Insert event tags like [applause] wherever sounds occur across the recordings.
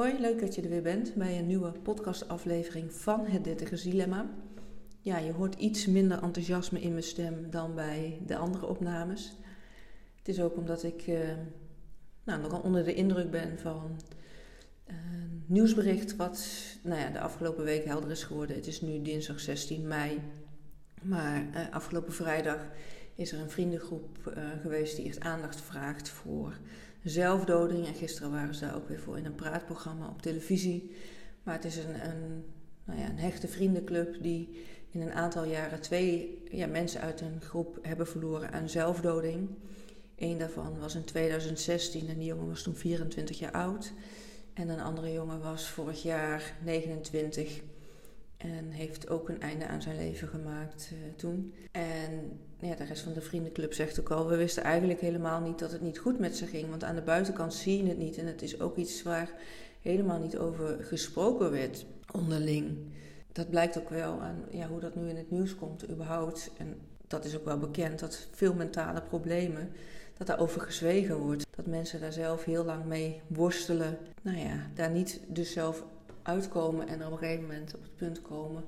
Hoi, leuk dat je er weer bent bij een nieuwe podcastaflevering van Het Dertigers Dilemma. Ja, je hoort iets minder enthousiasme in mijn stem dan bij de andere opnames. Het is ook omdat ik uh, nou, nogal onder de indruk ben van een nieuwsbericht wat nou ja, de afgelopen week helder is geworden. Het is nu dinsdag 16 mei, maar uh, afgelopen vrijdag is er een vriendengroep geweest die echt aandacht vraagt voor zelfdoding. En gisteren waren ze daar ook weer voor in een praatprogramma op televisie. Maar het is een, een, nou ja, een hechte vriendenclub die in een aantal jaren twee ja, mensen uit een groep hebben verloren aan zelfdoding. Eén daarvan was in 2016 en die jongen was toen 24 jaar oud. En een andere jongen was vorig jaar 29 en heeft ook een einde aan zijn leven gemaakt uh, toen. En ja, de rest van de vriendenclub zegt ook al, we wisten eigenlijk helemaal niet dat het niet goed met ze ging. Want aan de buitenkant zie je het niet. En het is ook iets waar helemaal niet over gesproken werd onderling. Dat blijkt ook wel aan ja, hoe dat nu in het nieuws komt überhaupt. En dat is ook wel bekend, dat veel mentale problemen, dat daarover gezwegen wordt. Dat mensen daar zelf heel lang mee worstelen. Nou ja, daar niet dus zelf uitkomen en op een gegeven moment op het punt komen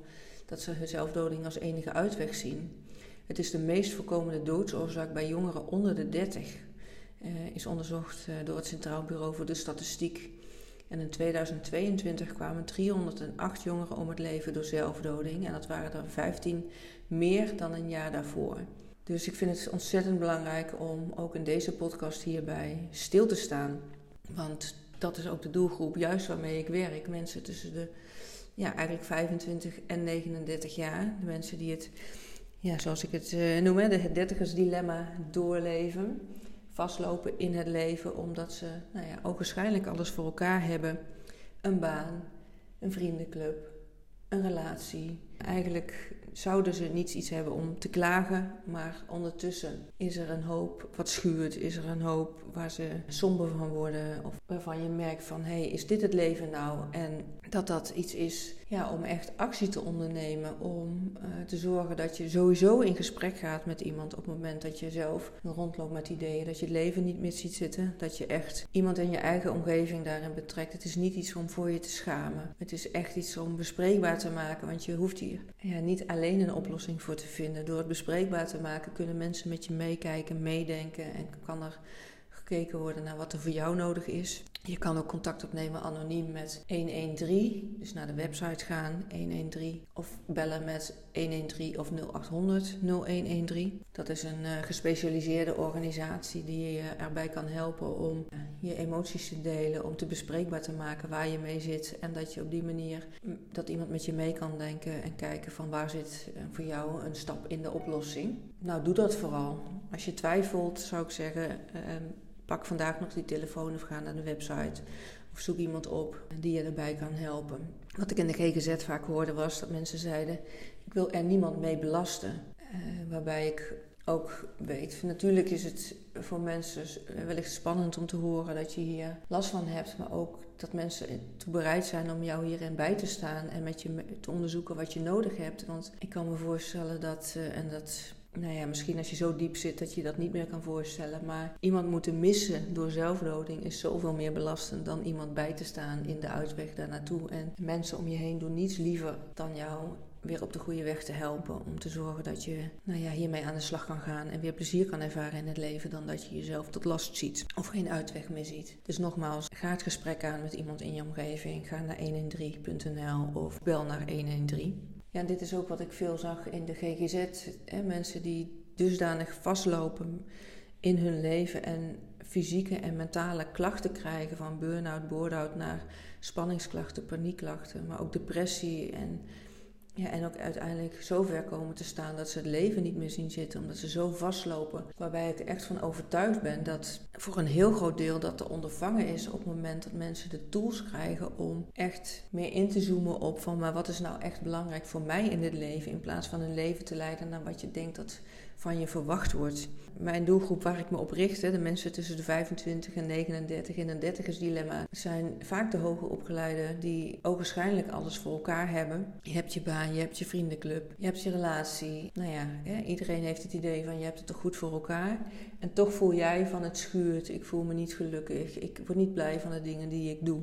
dat ze hun zelfdoding als enige uitweg zien. Het is de meest voorkomende doodsoorzaak bij jongeren onder de 30. Uh, eh, is onderzocht uh, door het Centraal Bureau voor de Statistiek. En in 2022 kwamen 308 jongeren om het leven door zelfdoding. En dat waren er 15 meer dan een jaar daarvoor. Dus ik vind het ontzettend belangrijk om ook in deze podcast hierbij stil te staan. Want dat is ook de doelgroep juist waarmee ik werk. Mensen tussen de ja, eigenlijk 25 en 39 jaar. De mensen die het, ja, zoals ik het uh, noem, het dertigersdilemma doorleven. Vastlopen in het leven omdat ze nou ja, ook waarschijnlijk alles voor elkaar hebben. Een baan, een vriendenclub, een relatie. Eigenlijk zouden ze niet iets hebben om te klagen, maar ondertussen is er een hoop wat schuurt, is er een hoop waar ze somber van worden of waarvan je merkt van hé, hey, is dit het leven nou? En dat dat iets is ja, om echt actie te ondernemen, om uh, te zorgen dat je sowieso in gesprek gaat met iemand op het moment dat je zelf rondloopt met ideeën, dat je het leven niet meer ziet zitten, dat je echt iemand in je eigen omgeving daarin betrekt. Het is niet iets om voor je te schamen. Het is echt iets om bespreekbaar te maken, want je hoeft ja, niet alleen een oplossing voor te vinden. Door het bespreekbaar te maken kunnen mensen met je meekijken, meedenken en kan er gekeken worden naar wat er voor jou nodig is. Je kan ook contact opnemen anoniem met 113, dus naar de website gaan 113 of bellen met 113 of 0800 0113. Dat is een uh, gespecialiseerde organisatie die je erbij kan helpen om uh, je emoties te delen, om te bespreekbaar te maken waar je mee zit en dat je op die manier mm, dat iemand met je mee kan denken en kijken van waar zit uh, voor jou een stap in de oplossing. Nou, doe dat vooral. Als je twijfelt, zou ik zeggen ehm, pak vandaag nog die telefoon of ga naar de website. Of zoek iemand op die je erbij kan helpen. Wat ik in de GGZ vaak hoorde was dat mensen zeiden: Ik wil er niemand mee belasten. Uh, waarbij ik ook weet, natuurlijk is het voor mensen wellicht spannend om te horen dat je hier last van hebt, maar ook dat mensen toe bereid zijn om jou hierin bij te staan en met je te onderzoeken wat je nodig hebt. Want ik kan me voorstellen dat, uh, en dat nou ja, misschien als je zo diep zit dat je dat niet meer kan voorstellen. Maar iemand moeten missen door zelfdoding is zoveel meer belastend dan iemand bij te staan in de uitweg daar naartoe. En mensen om je heen doen niets liever dan jou weer op de goede weg te helpen. Om te zorgen dat je nou ja, hiermee aan de slag kan gaan en weer plezier kan ervaren in het leven. Dan dat je jezelf tot last ziet of geen uitweg meer ziet. Dus nogmaals, ga het gesprek aan met iemand in je omgeving. Ga naar 113.nl of bel naar 113. Ja, dit is ook wat ik veel zag in de GGZ. Hè, mensen die dusdanig vastlopen in hun leven en fysieke en mentale klachten krijgen, van burn-out, board-out naar spanningsklachten, paniekklachten, maar ook depressie en ja, en ook uiteindelijk zo ver komen te staan dat ze het leven niet meer zien zitten, omdat ze zo vastlopen. Waarbij ik er echt van overtuigd ben dat voor een heel groot deel dat te ondervangen is op het moment dat mensen de tools krijgen om echt meer in te zoomen op van maar wat is nou echt belangrijk voor mij in dit leven, in plaats van een leven te leiden naar wat je denkt dat van je verwacht wordt. Mijn doelgroep waar ik me op richt, de mensen tussen de 25 en 39 in een dertigersdilemma, zijn vaak de hoger opgeleiden die ook waarschijnlijk alles voor elkaar hebben. Je hebt je baan, je hebt je vriendenclub, je hebt je relatie. Nou ja, iedereen heeft het idee van je hebt het toch goed voor elkaar. En toch voel jij van het schuurt, ik voel me niet gelukkig, ik word niet blij van de dingen die ik doe.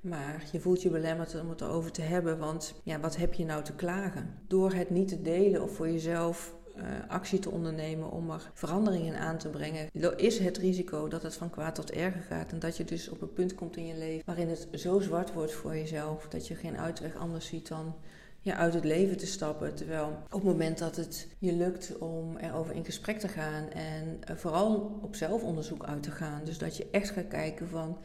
Maar je voelt je belemmerd om het erover te hebben, want ja, wat heb je nou te klagen? Door het niet te delen of voor jezelf actie te ondernemen om er veranderingen aan te brengen, is het risico dat het van kwaad tot erger gaat. En dat je dus op een punt komt in je leven waarin het zo zwart wordt voor jezelf dat je geen uitweg anders ziet dan ja, uit het leven te stappen. Terwijl op het moment dat het je lukt om erover in gesprek te gaan en uh, vooral op zelfonderzoek uit te gaan, dus dat je echt gaat kijken van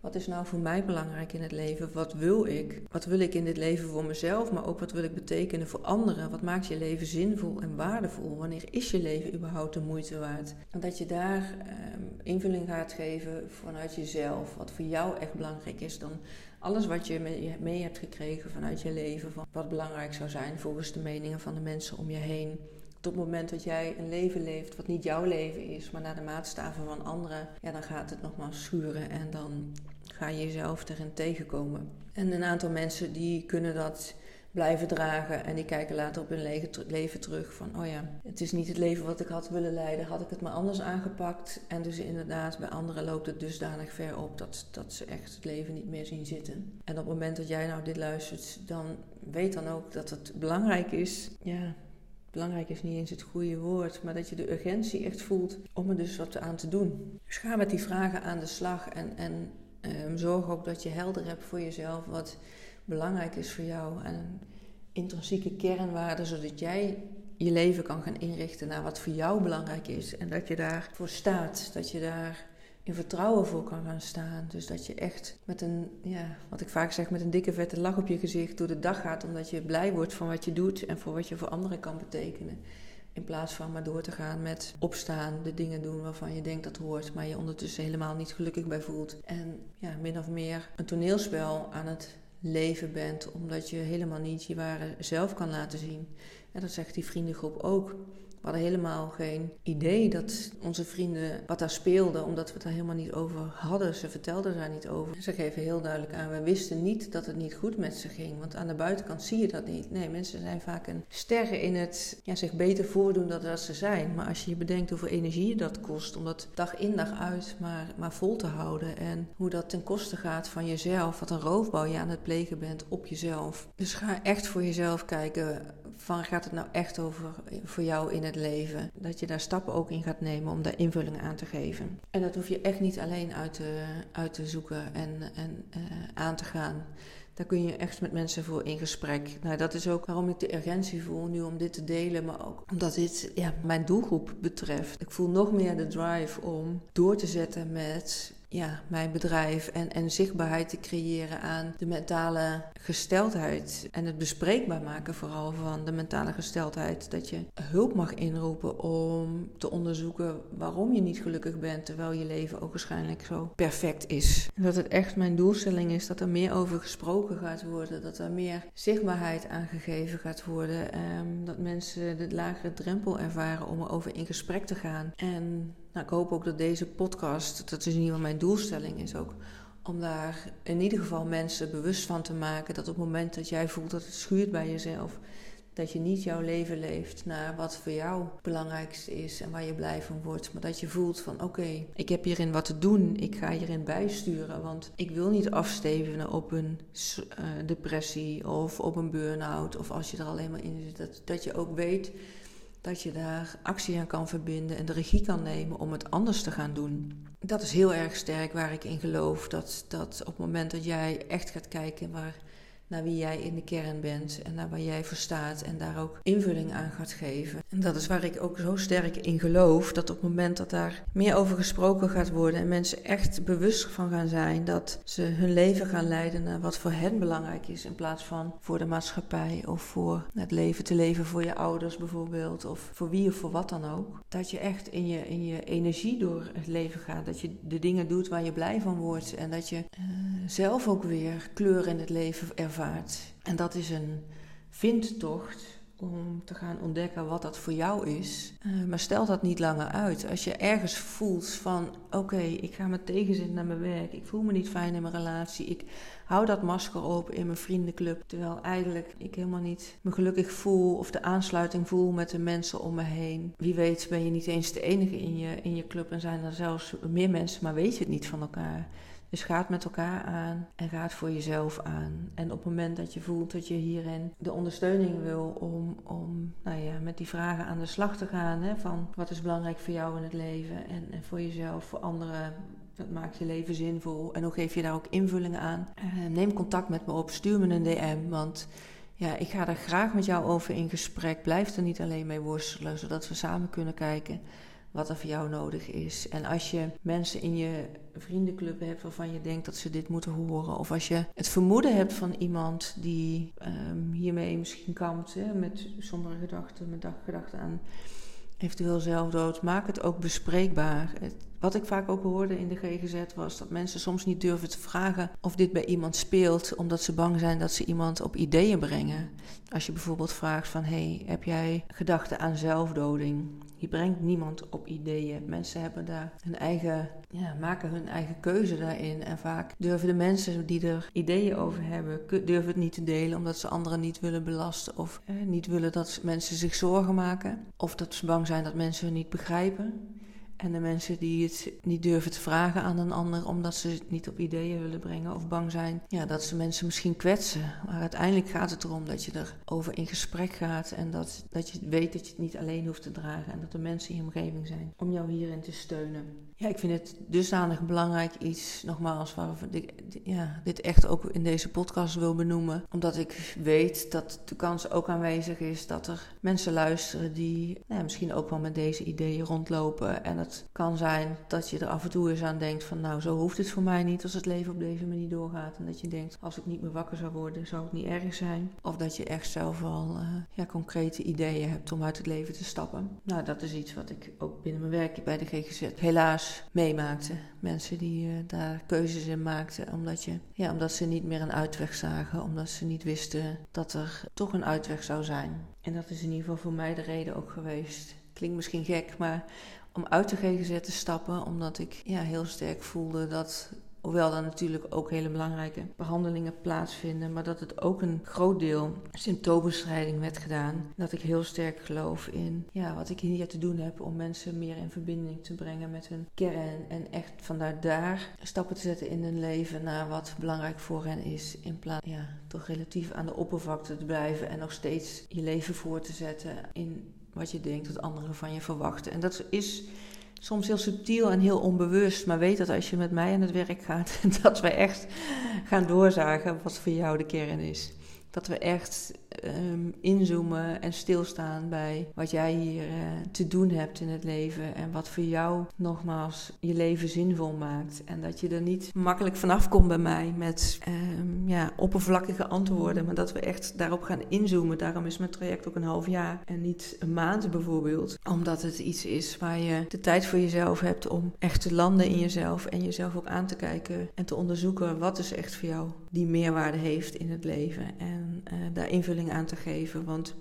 wat is nou voor mij belangrijk in het leven? Wat wil ik? Wat wil ik in dit leven voor mezelf, maar ook wat wil ik betekenen voor anderen? Wat maakt je leven zinvol en waardevol? Wanneer is je leven überhaupt de moeite waard? En dat je daar ehm, invulling gaat geven vanuit jezelf, wat voor jou echt belangrijk is, dan alles wat je mee hebt gekregen vanuit je leven, van wat belangrijk zou zijn volgens de meningen van de mensen om je heen. Tot het moment dat jij een leven leeft wat niet jouw leven is, maar naar de maatstaven van anderen, ja, dan gaat het nogmaals schuren en dan ga je jezelf erin tegenkomen. En een aantal mensen die kunnen dat blijven dragen en die kijken later op hun leven terug van, oh ja, het is niet het leven wat ik had willen leiden, had ik het maar anders aangepakt. En dus inderdaad, bij anderen loopt het dusdanig ver op dat, dat ze echt het leven niet meer zien zitten. En op het moment dat jij nou dit luistert, dan weet dan ook dat het belangrijk is, ja, belangrijk is niet eens het goede woord, maar dat je de urgentie echt voelt om er dus wat aan te doen. Dus ga met die vragen aan de slag en, en um, zorg ook dat je helder hebt voor jezelf wat belangrijk is voor jou en intrinsieke kernwaarden, zodat jij je leven kan gaan inrichten naar wat voor jou belangrijk is en dat je daarvoor staat, dat je daar in vertrouwen voor kan gaan staan. Dus dat je echt met een, ja, wat ik vaak zeg, met een dikke vette lach op je gezicht door de dag gaat, omdat je blij wordt van wat je doet en voor wat je voor anderen kan betekenen. In plaats van maar door te gaan met opstaan, de dingen doen waarvan je denkt dat hoort, maar je ondertussen helemaal niet gelukkig bij voelt. En ja, min of meer een toneelspel aan het leven bent, omdat je helemaal niet je ware zelf kan laten zien. En dat zegt die vriendengroep ook. We hadden helemaal geen idee dat onze vrienden wat daar speelden, omdat we het daar helemaal niet over hadden. Ze vertelden daar niet over. Ze geven heel duidelijk aan, we wisten niet dat het niet goed met ze ging. Want aan de buitenkant zie je dat niet. Nee, mensen zijn vaak een sterren in het ja, zich beter voordoen dan dat ze zijn. Maar als je bedenkt hoeveel energie dat kost om dat dag in dag uit maar, maar vol te houden. En hoe dat ten koste gaat van jezelf, wat een roofbouw je aan het plegen bent op jezelf. Dus ga echt voor jezelf kijken van gaat het nou echt over voor jou in het leven? Dat je daar stappen ook in gaat nemen om daar invulling aan te geven. En dat hoef je echt niet alleen uit te, uit te zoeken en, en uh, aan te gaan. Daar kun je echt met mensen voor in gesprek. Nou, dat is ook waarom ik de urgentie voel nu om dit te delen, maar ook omdat dit ja, mijn doelgroep betreft. Ik voel nog meer de drive om door te zetten met ja, mijn bedrijf en, en zichtbaarheid te creëren aan de mentale gesteldheid. En het bespreekbaar maken vooral van de mentale gesteldheid. Dat je hulp mag inroepen om te onderzoeken waarom je niet gelukkig bent terwijl je leven ook waarschijnlijk zo perfect is. Dat het echt mijn doelstelling is dat er meer over gesproken gaat worden. Dat er meer zichtbaarheid aangegeven gaat worden. Um, dat mensen de lagere drempel ervaren om erover in gesprek te gaan. En nou, ik hoop ook dat deze podcast, dat is in ieder geval mijn doelstelling is ook, om daar in ieder geval mensen bewust van te maken dat op het moment dat jij voelt dat het schuurt bij jezelf, dat je niet jouw leven leeft naar wat voor jou het belangrijkste is en waar je blij van wordt. Maar dat je voelt van oké, ik heb hierin wat te doen. Ik ga hierin bijsturen. Want ik wil niet afstevenen op een uh, depressie of op een burn-out. Of als je er alleen maar in zit. Dat, dat je ook weet dat je daar actie aan kan verbinden en de regie kan nemen om het anders te gaan doen. Dat is heel erg sterk waar ik in geloof. Dat, dat op het moment dat jij echt gaat kijken waar naar wie jij in de kern bent en naar waar jij voor staat en daar ook invulling aan gaat geven. En dat is waar ik ook zo sterk in geloof, dat op het moment dat daar meer over gesproken gaat worden en mensen echt bewust van gaan zijn dat ze hun leven gaan leiden naar wat voor hen belangrijk is in plaats van voor de maatschappij of voor het leven te leven voor je ouders bijvoorbeeld of voor wie of voor wat dan ook. Dat je echt in je, in je energie door het leven gaat, dat je de dingen doet waar je blij van wordt en dat je uh, zelf ook weer kleur in het leven ervaart en dat is een vindtocht om te gaan ontdekken wat dat voor jou is. Uh, maar stel dat niet langer uit. Als je ergens voelt van oké, ik ga met tegenzin naar mijn werk. Ik voel me niet fijn in mijn relatie. Ik hou dat masker op in mijn vriendenclub. Terwijl eigenlijk ik helemaal niet me gelukkig voel of de aansluiting voel met de mensen om me heen. Wie weet ben je niet eens de enige in je, in je club en zijn er zelfs meer mensen, maar weet je het niet van elkaar. Dus ga het met elkaar aan en ga het voor jezelf aan. En op het moment dat je voelt dat je hierin de ondersteuning wil om, om nou ja, met die vragen aan de slag te gaan. Hè, van wat is belangrijk voor jou in het leven en, en voor jezelf, voor anderen. Dat maakt je leven zinvol. En hoe geef je daar ook invullingen aan? Uh, neem contact met me op. Stuur me een DM. Want ja, ik ga er graag met jou over in gesprek. Blijf er niet alleen mee worstelen, zodat we samen kunnen kijken wat er voor jou nodig is. En als je mensen in je vriendenclub hebt waarvan je denkt dat ze dit moeten horen, of als je het vermoeden hebt van iemand die um, hiermee misschien kampt, hè, met sombere gedachten, met gedachten aan eventueel zelfdood, maak het ook bespreekbaar. Wat ik vaak ook hoorde in de GGZ was dat mensen soms niet durven te vragen of dit bij iemand speelt, omdat ze bang zijn dat ze iemand op ideeën brengen. Als je bijvoorbeeld vraagt van, hey, heb jij gedachten aan zelfdoding? Je brengt niemand op ideeën. Mensen hebben daar hun eigen, ja, maken hun eigen keuze daarin. En vaak durven de mensen die er ideeën over hebben, durven het niet te delen omdat ze anderen niet willen belasten. Of eh, niet willen dat mensen zich zorgen maken. Of dat ze bang zijn dat mensen hun niet begrijpen. En de mensen die het niet durven te vragen aan een ander omdat ze het niet op ideeën willen brengen of bang zijn ja, dat ze mensen misschien kwetsen. Maar uiteindelijk gaat het erom dat je erover in gesprek gaat en dat, dat je weet dat je het niet alleen hoeft te dragen en dat er mensen in je omgeving zijn om jou hierin te steunen. Ja, ik vind het dusdanig belangrijk iets, nogmaals, waar we ja, dit echt ook in deze podcast wil benoemen. Omdat ik weet dat de kans ook aanwezig is dat er mensen luisteren die nou, misschien ook wel met deze ideeën rondlopen. En het kan zijn dat je er af en toe eens aan denkt van nou, zo hoeft het voor mij niet als het leven op deze manier doorgaat. En dat je denkt, als ik niet meer wakker zou worden, zou het niet erg zijn. Of dat je echt zelf al uh, ja, concrete ideeën hebt om uit het leven te stappen. Nou, dat is iets wat ik ook binnen mijn werk bij de GGZ helaas meemaakten. Mensen die uh, daar keuzes in maakten omdat, je, ja, omdat ze niet meer een uitweg zagen. Omdat ze niet wisten dat er toch een uitweg zou zijn. En dat is in ieder geval voor mij de reden ook geweest. Klinkt misschien gek, maar om uit de GGZ te stappen. Omdat ik ja, heel sterk voelde dat Hoewel er natuurlijk ook hele belangrijke behandelingen plaatsvinden, maar dat het ook een groot deel symptoombestrijding werd gedaan. Dat ik heel sterk geloof in ja, wat ik hier te doen heb om mensen meer in verbinding te brengen met hun kern. En echt vanuit daar stappen te zetten in hun leven naar wat belangrijk voor hen is. In plaats ja, toch relatief aan de oppervlakte te blijven en nog steeds je leven voor te zetten in wat je denkt dat anderen van je verwachten. En dat is soms heel subtiel en heel onbewust. Maar weet dat als je met mij aan het werk gaat, [laughs] dat we echt gaan doorzagen wat voor jou de kern is. Dat we echt um, inzoomen en stilstaan bij wat jij hier uh, te doen hebt in het leven. En wat voor jou nogmaals je leven zinvol maakt. En dat je er niet makkelijk vanaf komt bij mij met um, ja, oppervlakkige antwoorden. Maar dat we echt daarop gaan inzoomen. Daarom is mijn traject ook een half jaar en niet een maand bijvoorbeeld. Omdat het iets is waar je de tijd voor jezelf hebt om echt te landen in jezelf. En jezelf ook aan te kijken en te onderzoeken wat is echt voor jou die meerwaarde heeft in het leven. En uh, daar invulling aan te geven. Want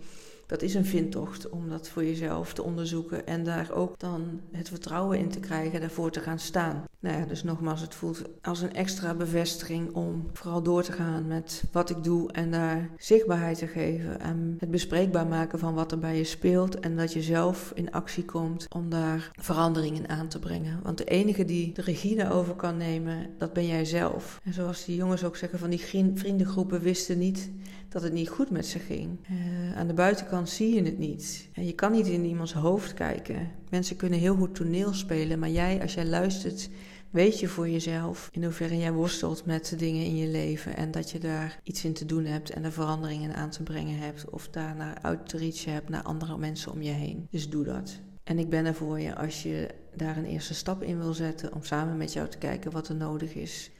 dat is een vindtocht om dat voor jezelf te onderzoeken en daar ook dan het vertrouwen in te krijgen, daarvoor te gaan staan. Nou ja, dus nogmaals, het voelt als een extra bevestiging om vooral door te gaan met wat ik doe en daar zichtbaarheid te geven en het bespreekbaar maken van wat er bij je speelt en dat je zelf in actie komt om daar veranderingen aan te brengen. Want de enige die de regie over kan nemen, dat ben jij zelf. En zoals die jongens ook zeggen van die vriendengroepen wisten niet dat het niet goed met ze ging. Uh, aan de buitenkant zie je het niet. En je kan niet in iemands hoofd kijken. Mensen kunnen heel goed toneel spelen, maar jij, als jij luistert, weet je voor jezelf in hoeverre jij worstelt met de dingen in je leven en dat je daar iets in te doen hebt en er veranderingen aan te brengen hebt of daar naar uit te reachen hebt naar andere mensen om je heen. Dus doe dat. En ik ben er voor je als je daar een eerste stap in wil zetten om samen met jou te kijken wat er nodig is.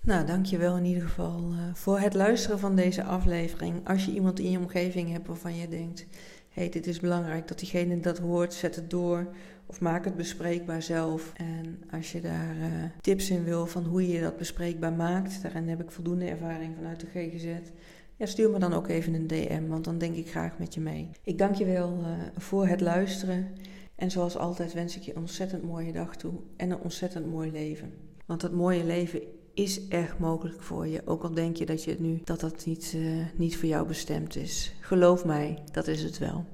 Nou, dankjewel in ieder geval uh, voor het luisteren van deze aflevering. Als je iemand in je omgeving hebt waarvan je denkt: hé, hey, dit is belangrijk dat diegene dat hoort, zet het door of maak het bespreekbaar zelf. En als je daar uh, tips in wil van hoe je dat bespreekbaar maakt, daarin heb ik voldoende ervaring vanuit de GGZ. Ja, stuur me dan ook even een DM, want dan denk ik graag met je mee. Ik dank je wel uh, voor het luisteren. En zoals altijd wens ik je een ontzettend mooie dag toe en een ontzettend mooi leven. Want dat mooie leven is echt mogelijk voor je. Ook al denk je dat je het nu dat dat niet, uh, niet voor jou bestemd is. Geloof mij, dat is het wel.